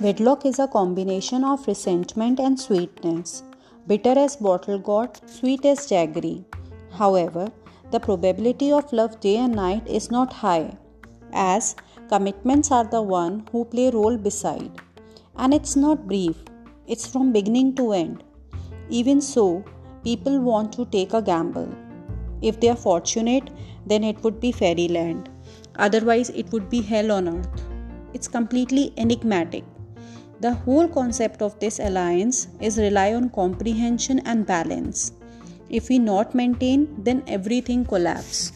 Wedlock is a combination of resentment and sweetness, bitter as bottle gourd, sweet as jaggery. However, the probability of love day and night is not high, as commitments are the one who play role beside. And it's not brief, it's from beginning to end. Even so, people want to take a gamble. If they are fortunate, then it would be fairyland. Otherwise, it would be hell on earth. It's completely enigmatic. The whole concept of this alliance is rely on comprehension and balance. If we not maintain, then everything collapse.